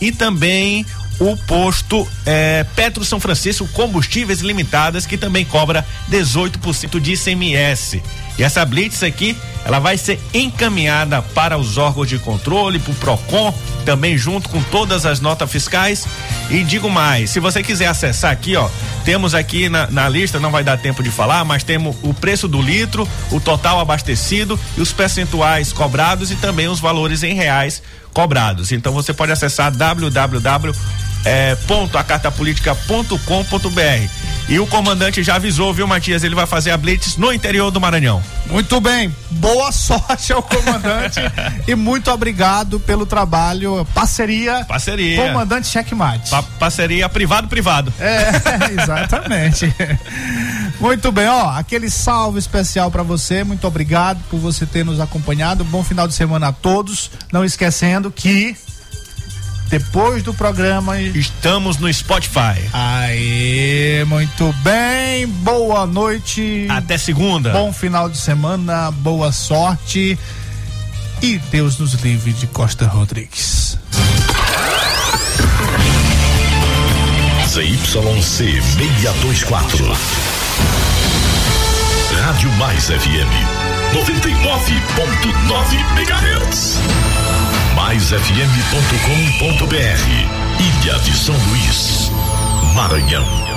e também o posto eh, Petro São Francisco Combustíveis Limitadas, que também cobra 18% de ICMS. E essa blitz aqui, ela vai ser encaminhada para os órgãos de controle, para o PROCON, também junto com todas as notas fiscais. E digo mais, se você quiser acessar aqui, ó, temos aqui na, na lista, não vai dar tempo de falar, mas temos o preço do litro, o total abastecido e os percentuais cobrados e também os valores em reais cobrados. Então você pode acessar www é, ponto, acartapolitica.com.br. E o comandante já avisou, viu, Matias? Ele vai fazer a blitz no interior do Maranhão. Muito bem, boa sorte ao comandante e muito obrigado pelo trabalho, parceria. Parceria. Comandante Checkmate. Pa parceria privado-privado. É, exatamente. Muito bem, ó, aquele salve especial pra você, muito obrigado por você ter nos acompanhado. Bom final de semana a todos. Não esquecendo que depois do programa estamos no Spotify. Aê, muito bem. Boa noite. Até segunda. Bom final de semana, boa sorte. E Deus nos livre de Costa Rodrigues. ZYC 624. Rádio Mais FM 99.9 MHz. MaisFM.com.br Ilha de São Luís, Maranhão.